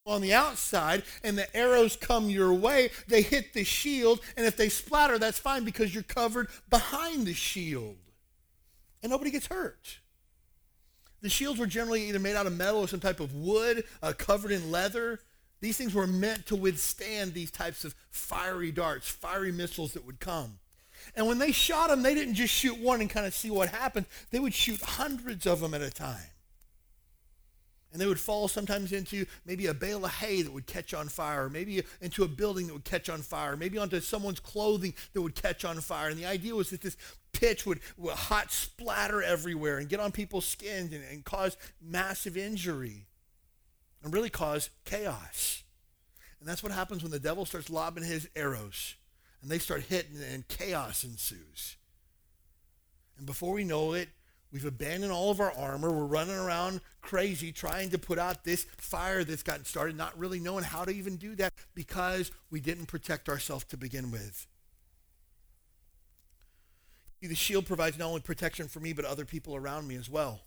on the outside and the arrows come your way, they hit the shield, and if they splatter, that's fine because you're covered behind the shield. And nobody gets hurt. The shields were generally either made out of metal or some type of wood, uh, covered in leather. These things were meant to withstand these types of fiery darts, fiery missiles that would come. And when they shot them, they didn't just shoot one and kind of see what happened. They would shoot hundreds of them at a time. And they would fall sometimes into maybe a bale of hay that would catch on fire, or maybe into a building that would catch on fire, maybe onto someone's clothing that would catch on fire. And the idea was that this pitch would, would hot splatter everywhere and get on people's skins and, and cause massive injury and really cause chaos. And that's what happens when the devil starts lobbing his arrows and they start hitting and chaos ensues. And before we know it, We've abandoned all of our armor. We're running around crazy trying to put out this fire that's gotten started, not really knowing how to even do that because we didn't protect ourselves to begin with. The shield provides not only protection for me, but other people around me as well.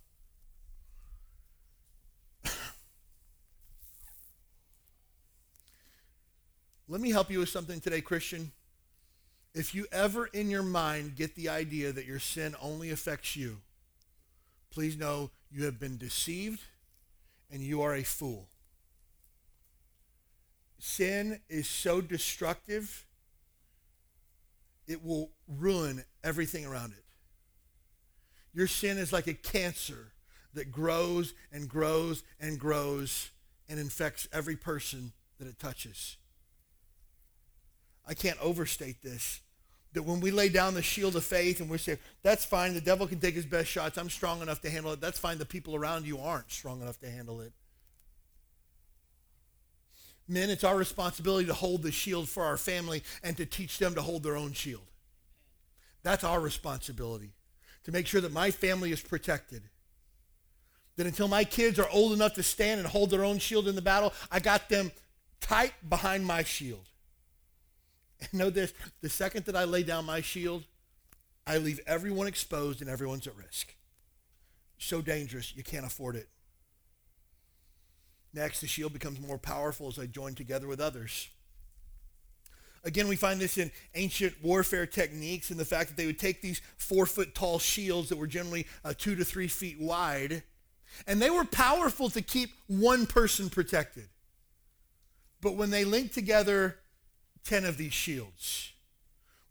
Let me help you with something today, Christian. If you ever in your mind get the idea that your sin only affects you, please know you have been deceived and you are a fool. Sin is so destructive, it will ruin everything around it. Your sin is like a cancer that grows and grows and grows and infects every person that it touches. I can't overstate this that when we lay down the shield of faith and we say, that's fine, the devil can take his best shots, I'm strong enough to handle it, that's fine, the people around you aren't strong enough to handle it. Men, it's our responsibility to hold the shield for our family and to teach them to hold their own shield. That's our responsibility, to make sure that my family is protected. That until my kids are old enough to stand and hold their own shield in the battle, I got them tight behind my shield. And know this the second that I lay down my shield, I leave everyone exposed and everyone's at risk. So dangerous, you can't afford it. Next, the shield becomes more powerful as I join together with others. Again, we find this in ancient warfare techniques and the fact that they would take these four foot tall shields that were generally uh, two to three feet wide, and they were powerful to keep one person protected. But when they linked together 10 of these shields,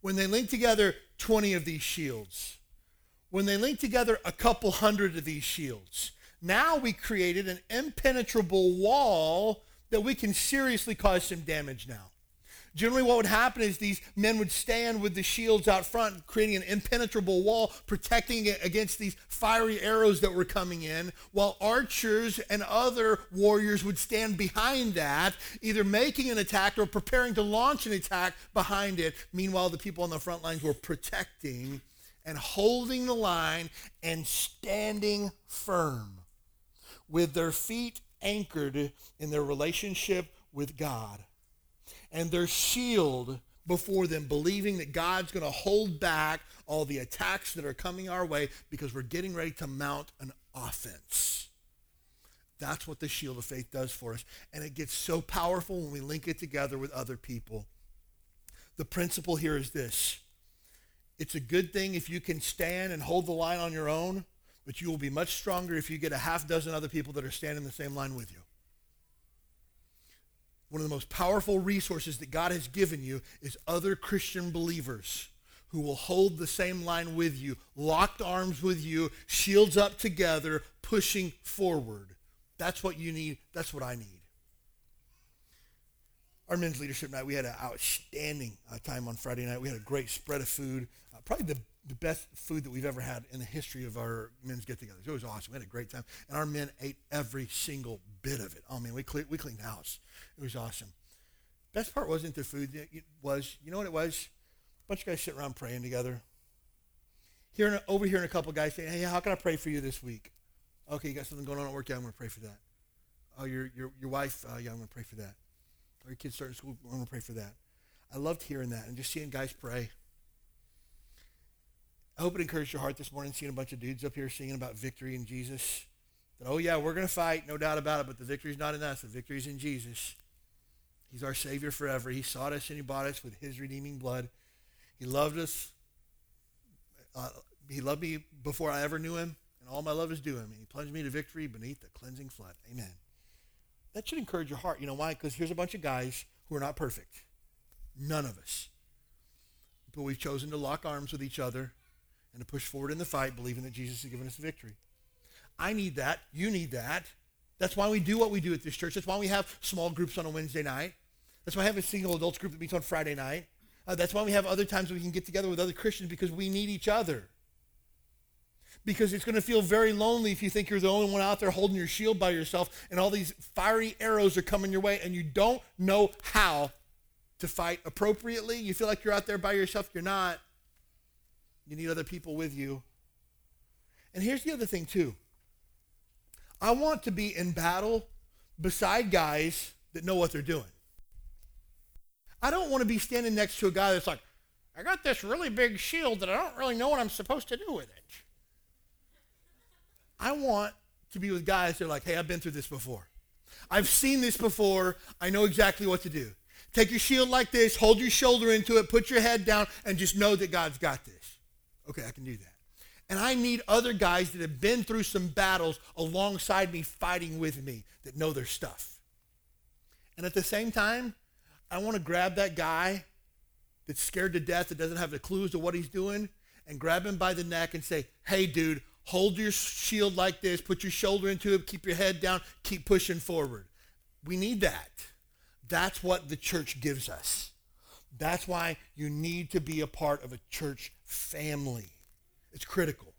when they link together 20 of these shields, when they link together a couple hundred of these shields, now we created an impenetrable wall that we can seriously cause some damage now. Generally, what would happen is these men would stand with the shields out front, creating an impenetrable wall, protecting it against these fiery arrows that were coming in, while archers and other warriors would stand behind that, either making an attack or preparing to launch an attack behind it. Meanwhile, the people on the front lines were protecting and holding the line and standing firm with their feet anchored in their relationship with God and their shield before them, believing that God's going to hold back all the attacks that are coming our way because we're getting ready to mount an offense. That's what the shield of faith does for us. And it gets so powerful when we link it together with other people. The principle here is this it's a good thing if you can stand and hold the line on your own, but you will be much stronger if you get a half dozen other people that are standing the same line with you one of the most powerful resources that God has given you is other Christian believers who will hold the same line with you, locked arms with you, shields up together, pushing forward. That's what you need. That's what I need. Our men's leadership night, we had an outstanding uh, time on Friday night. We had a great spread of food, uh, probably the, the best food that we've ever had in the history of our men's get-togethers. It was awesome. We had a great time, and our men ate every single bit of it. Oh man, we cleaned, we cleaned the house. It was awesome. Best part wasn't the food. It was, you know what it was? A bunch of guys sitting around praying together. Here, over here, and a couple guys saying, "Hey, how can I pray for you this week?" Okay, you got something going on at work? Yeah, I'm going to pray for that. Oh, your your your wife? Uh, yeah, I'm going to pray for that. Or your kids starting school? I'm going to pray for that. I loved hearing that and just seeing guys pray. I hope it encouraged your heart this morning, seeing a bunch of dudes up here singing about victory in Jesus. That, oh, yeah, we're going to fight, no doubt about it, but the victory's not in us. The victory's in Jesus. He's our Savior forever. He sought us and He bought us with His redeeming blood. He loved us. Uh, he loved me before I ever knew Him, and all my love is due Him. And He plunged me to victory beneath the cleansing flood. Amen. That should encourage your heart. You know why? Because here's a bunch of guys who are not perfect. None of us. but we've chosen to lock arms with each other and to push forward in the fight, believing that Jesus has given us victory. I need that. You need that. That's why we do what we do at this church. That's why we have small groups on a Wednesday night. That's why I have a single adults group that meets on Friday night. Uh, that's why we have other times we can get together with other Christians because we need each other. Because it's going to feel very lonely if you think you're the only one out there holding your shield by yourself and all these fiery arrows are coming your way and you don't know how to fight appropriately. You feel like you're out there by yourself. You're not. You need other people with you. And here's the other thing, too. I want to be in battle beside guys that know what they're doing. I don't want to be standing next to a guy that's like, I got this really big shield that I don't really know what I'm supposed to do with it. I want to be with guys that are like, hey, I've been through this before. I've seen this before. I know exactly what to do. Take your shield like this, hold your shoulder into it, put your head down, and just know that God's got this. Okay, I can do that. And I need other guys that have been through some battles alongside me, fighting with me, that know their stuff. And at the same time, I want to grab that guy that's scared to death, that doesn't have the clues to what he's doing, and grab him by the neck and say, hey, dude, hold your shield like this, put your shoulder into it, keep your head down, keep pushing forward. We need that. That's what the church gives us. That's why you need to be a part of a church family. It's critical.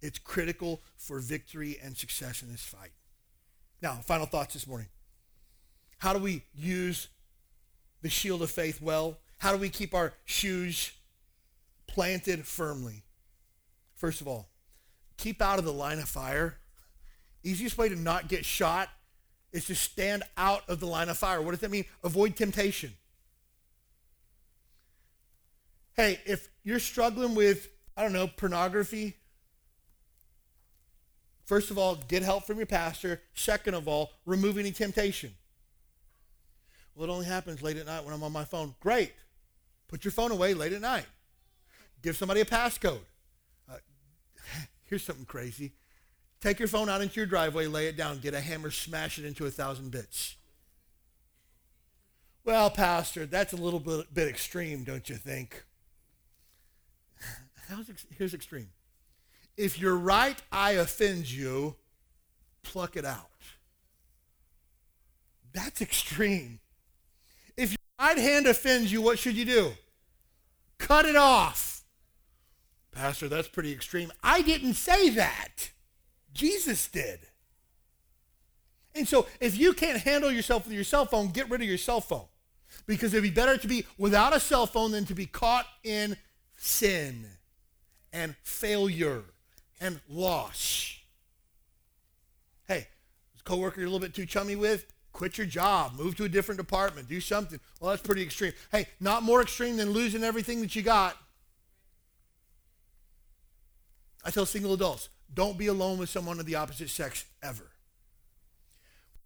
It's critical for victory and success in this fight. Now, final thoughts this morning. How do we use the shield of faith well? How do we keep our shoes planted firmly? First of all, keep out of the line of fire. Easiest way to not get shot is to stand out of the line of fire. What does that mean? Avoid temptation. Hey, if you're struggling with I don't know, pornography. First of all, get help from your pastor. Second of all, remove any temptation. Well, it only happens late at night when I'm on my phone. Great. Put your phone away late at night. Give somebody a passcode. Uh, here's something crazy. Take your phone out into your driveway, lay it down, get a hammer, smash it into a thousand bits. Well, Pastor, that's a little bit, bit extreme, don't you think? Here's extreme. If your right eye offends you, pluck it out. That's extreme. If your right hand offends you, what should you do? Cut it off. Pastor, that's pretty extreme. I didn't say that. Jesus did. And so if you can't handle yourself with your cell phone, get rid of your cell phone. Because it'd be better to be without a cell phone than to be caught in sin and failure and loss. Hey, coworker you're a little bit too chummy with, quit your job, move to a different department, do something. Well, that's pretty extreme. Hey, not more extreme than losing everything that you got. I tell single adults, don't be alone with someone of the opposite sex ever.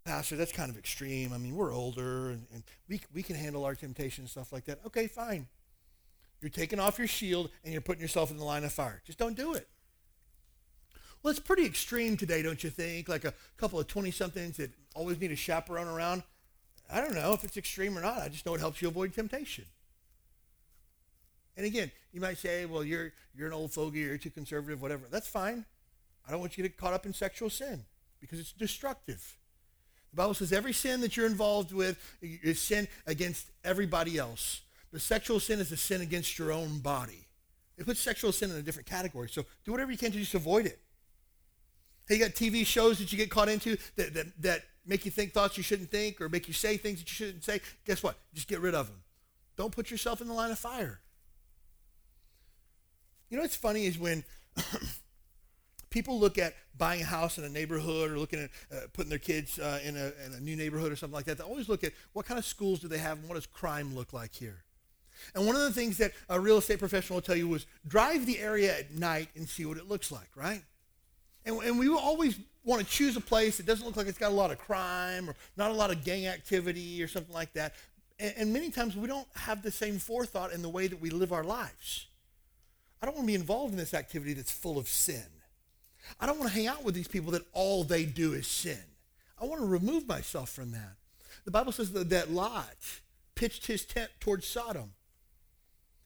Pastor, that's kind of extreme. I mean, we're older and, and we, we can handle our temptation and stuff like that. Okay, fine. You're taking off your shield and you're putting yourself in the line of fire. Just don't do it. Well, it's pretty extreme today, don't you think? Like a couple of 20 somethings that always need a chaperone around. I don't know if it's extreme or not. I just know it helps you avoid temptation. And again, you might say, well, you're, you're an old fogey, you're too conservative, whatever. That's fine. I don't want you to get caught up in sexual sin because it's destructive. The Bible says every sin that you're involved with is sin against everybody else. The sexual sin is a sin against your own body. It puts sexual sin in a different category. So do whatever you can to just avoid it. Hey, you got TV shows that you get caught into that, that, that make you think thoughts you shouldn't think or make you say things that you shouldn't say. Guess what? Just get rid of them. Don't put yourself in the line of fire. You know what's funny is when people look at buying a house in a neighborhood or looking at uh, putting their kids uh, in, a, in a new neighborhood or something like that, they always look at what kind of schools do they have and what does crime look like here. And one of the things that a real estate professional will tell you was drive the area at night and see what it looks like, right? And, and we always want to choose a place that doesn't look like it's got a lot of crime or not a lot of gang activity or something like that. And, and many times we don't have the same forethought in the way that we live our lives. I don't want to be involved in this activity that's full of sin. I don't want to hang out with these people that all they do is sin. I want to remove myself from that. The Bible says that, that Lot pitched his tent towards Sodom.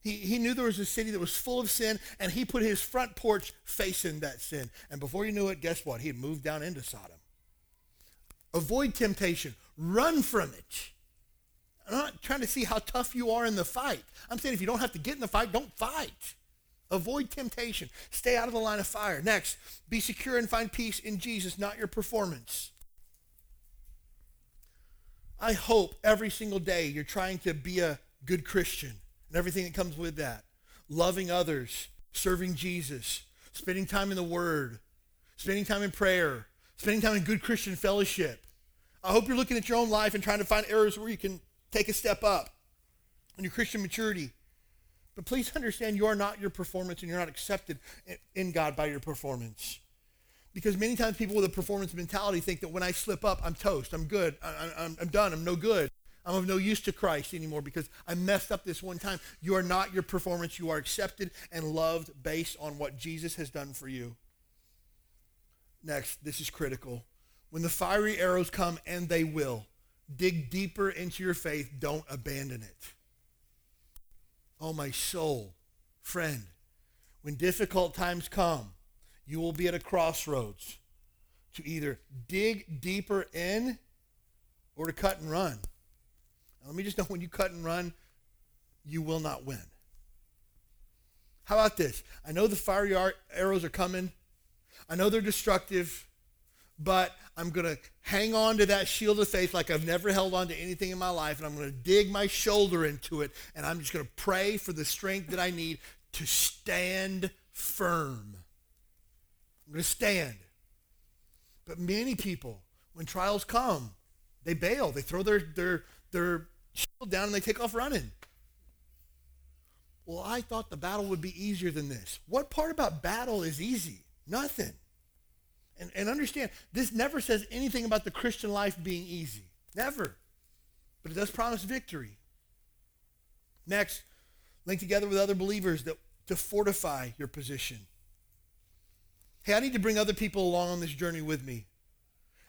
He, he knew there was a city that was full of sin, and he put his front porch facing that sin. And before you knew it, guess what? He had moved down into Sodom. Avoid temptation. Run from it. I'm not trying to see how tough you are in the fight. I'm saying if you don't have to get in the fight, don't fight. Avoid temptation. Stay out of the line of fire. Next, be secure and find peace in Jesus, not your performance. I hope every single day you're trying to be a good Christian and everything that comes with that. Loving others, serving Jesus, spending time in the Word, spending time in prayer, spending time in good Christian fellowship. I hope you're looking at your own life and trying to find areas where you can take a step up in your Christian maturity. But please understand you are not your performance and you're not accepted in God by your performance. Because many times people with a performance mentality think that when I slip up, I'm toast, I'm good, I, am done, I'm no good. I'm of no use to Christ anymore because I messed up this one time. You are not your performance. You are accepted and loved based on what Jesus has done for you. Next, this is critical. When the fiery arrows come, and they will, dig deeper into your faith. Don't abandon it. Oh, my soul, friend, when difficult times come, you will be at a crossroads to either dig deeper in or to cut and run. Let me just know when you cut and run, you will not win. How about this? I know the fiery arrows are coming. I know they're destructive but I'm going to hang on to that shield of faith like I've never held on to anything in my life, and I'm going to dig my shoulder into it, and I'm just going to pray for the strength that I need to stand firm. I'm going to stand. But many people, when trials come, they bail. They throw their, their, their down and they take off running. Well, I thought the battle would be easier than this. What part about battle is easy? Nothing. And, and understand, this never says anything about the Christian life being easy. Never. But it does promise victory. Next, link together with other believers that, to fortify your position. Hey, I need to bring other people along on this journey with me.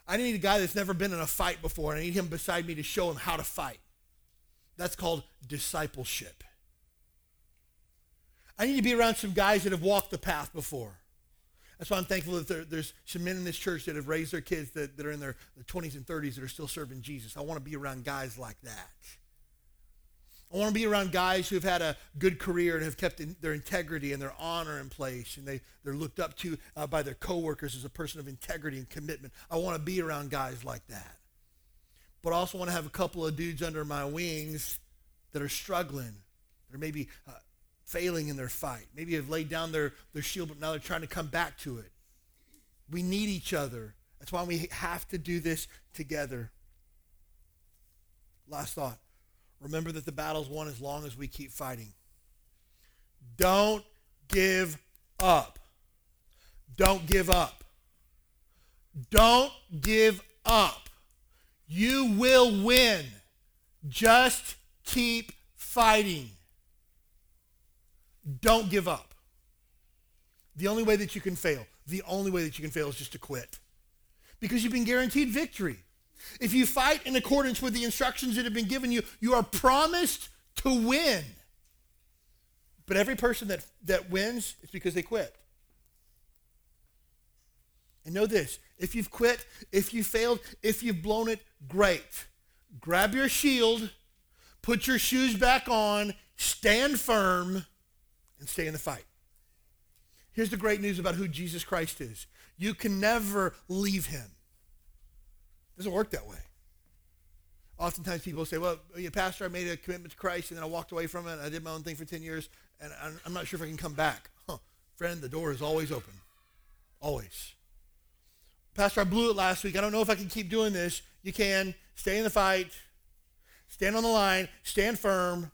I need a guy that's never been in a fight before, and I need him beside me to show him how to fight. That's called discipleship. I need to be around some guys that have walked the path before. That's why I'm thankful that there, there's some men in this church that have raised their kids that, that are in their, their 20s and 30s that are still serving Jesus. I want to be around guys like that. I want to be around guys who have had a good career and have kept in, their integrity and their honor in place, and they, they're looked up to uh, by their coworkers as a person of integrity and commitment. I want to be around guys like that. But I also want to have a couple of dudes under my wings that are struggling. They're maybe uh, failing in their fight. Maybe have laid down their, their shield, but now they're trying to come back to it. We need each other. That's why we have to do this together. Last thought. Remember that the battle's won as long as we keep fighting. Don't give up. Don't give up. Don't give up. You will win. Just keep fighting. Don't give up. The only way that you can fail, the only way that you can fail is just to quit. Because you've been guaranteed victory. If you fight in accordance with the instructions that have been given you, you are promised to win. But every person that, that wins, it's because they quit. And know this if you've quit, if you failed, if you've blown it, great. Grab your shield, put your shoes back on, stand firm, and stay in the fight. Here's the great news about who Jesus Christ is. You can never leave him. It doesn't work that way. Oftentimes people say, well, Pastor, I made a commitment to Christ and then I walked away from it. I did my own thing for 10 years and I'm not sure if I can come back. Huh. Friend, the door is always open. Always. Pastor, I blew it last week. I don't know if I can keep doing this. You can. Stay in the fight. Stand on the line. Stand firm.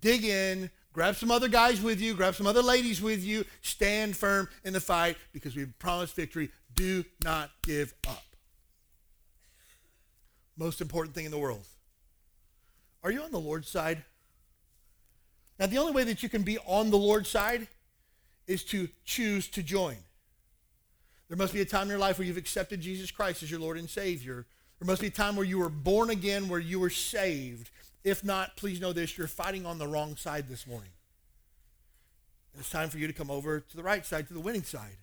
Dig in. Grab some other guys with you, grab some other ladies with you, stand firm in the fight because we've promised victory. Do not give up. Most important thing in the world. Are you on the Lord's side? Now, the only way that you can be on the Lord's side is to choose to join. There must be a time in your life where you've accepted Jesus Christ as your Lord and Savior. There must be a time where you were born again, where you were saved. If not, please know this you're fighting on the wrong side this morning. It's time for you to come over to the right side, to the winning side.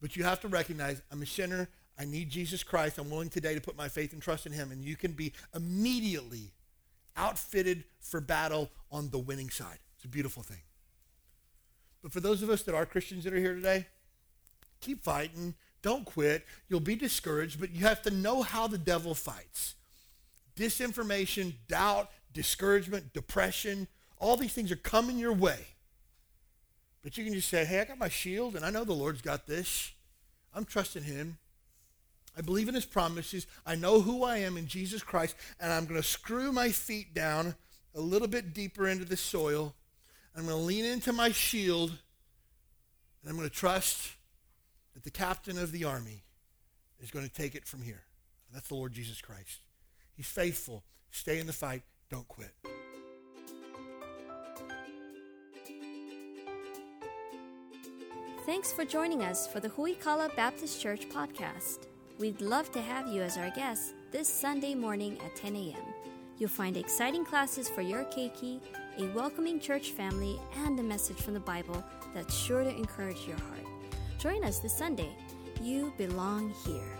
But you have to recognize I'm a sinner. I need Jesus Christ. I'm willing today to put my faith and trust in him. And you can be immediately outfitted for battle on the winning side. It's a beautiful thing. But for those of us that are Christians that are here today, keep fighting. Don't quit. You'll be discouraged, but you have to know how the devil fights. Disinformation, doubt, discouragement, depression, all these things are coming your way. But you can just say, hey, I got my shield and I know the Lord's got this. I'm trusting him. I believe in his promises. I know who I am in Jesus Christ, and I'm going to screw my feet down a little bit deeper into the soil. I'm going to lean into my shield, and I'm going to trust that the captain of the army is going to take it from here. And that's the Lord Jesus Christ. He's faithful. Stay in the fight. Don't quit. Thanks for joining us for the Huikala Baptist Church podcast. We'd love to have you as our guest this Sunday morning at 10 a.m. You'll find exciting classes for your keiki, a welcoming church family, and a message from the Bible that's sure to encourage your heart. Join us this Sunday. You belong here.